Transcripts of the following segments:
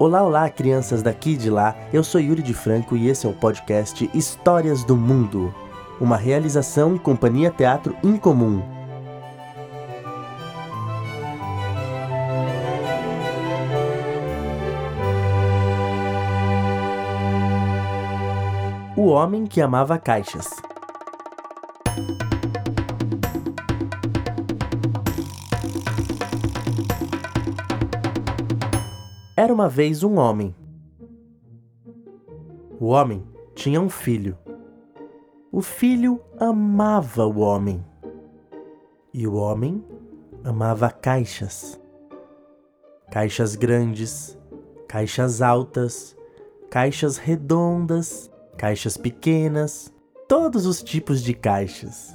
Olá, olá, crianças daqui e de lá. Eu sou Yuri de Franco e esse é o podcast Histórias do Mundo, uma realização Companhia Teatro Incomum. O homem que amava caixas. Era uma vez um homem. O homem tinha um filho. O filho amava o homem. E o homem amava caixas. Caixas grandes, caixas altas, caixas redondas, caixas pequenas, todos os tipos de caixas.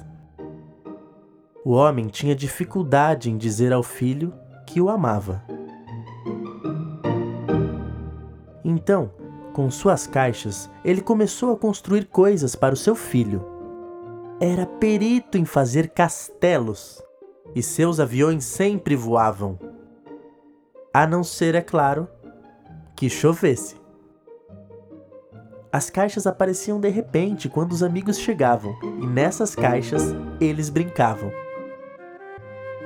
O homem tinha dificuldade em dizer ao filho que o amava. Então, com suas caixas, ele começou a construir coisas para o seu filho. Era perito em fazer castelos e seus aviões sempre voavam. A não ser, é claro, que chovesse. As caixas apareciam de repente quando os amigos chegavam, e nessas caixas eles brincavam.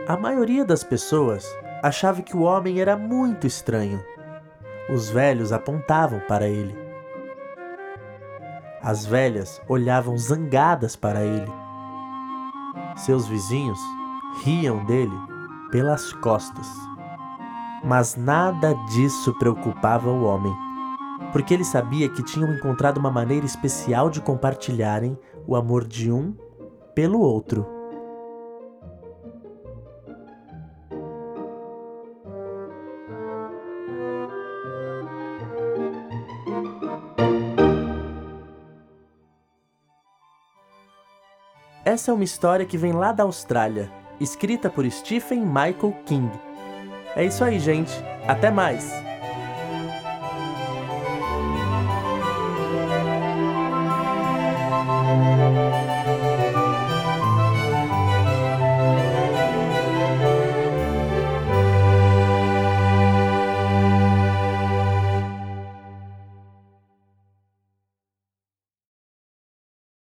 A maioria das pessoas achava que o homem era muito estranho os velhos apontavam para ele. As velhas olhavam zangadas para ele. Seus vizinhos riam dele pelas costas. Mas nada disso preocupava o homem, porque ele sabia que tinham encontrado uma maneira especial de compartilharem o amor de um pelo outro. Essa é uma história que vem lá da Austrália, escrita por Stephen Michael King. É isso aí, gente. Até mais!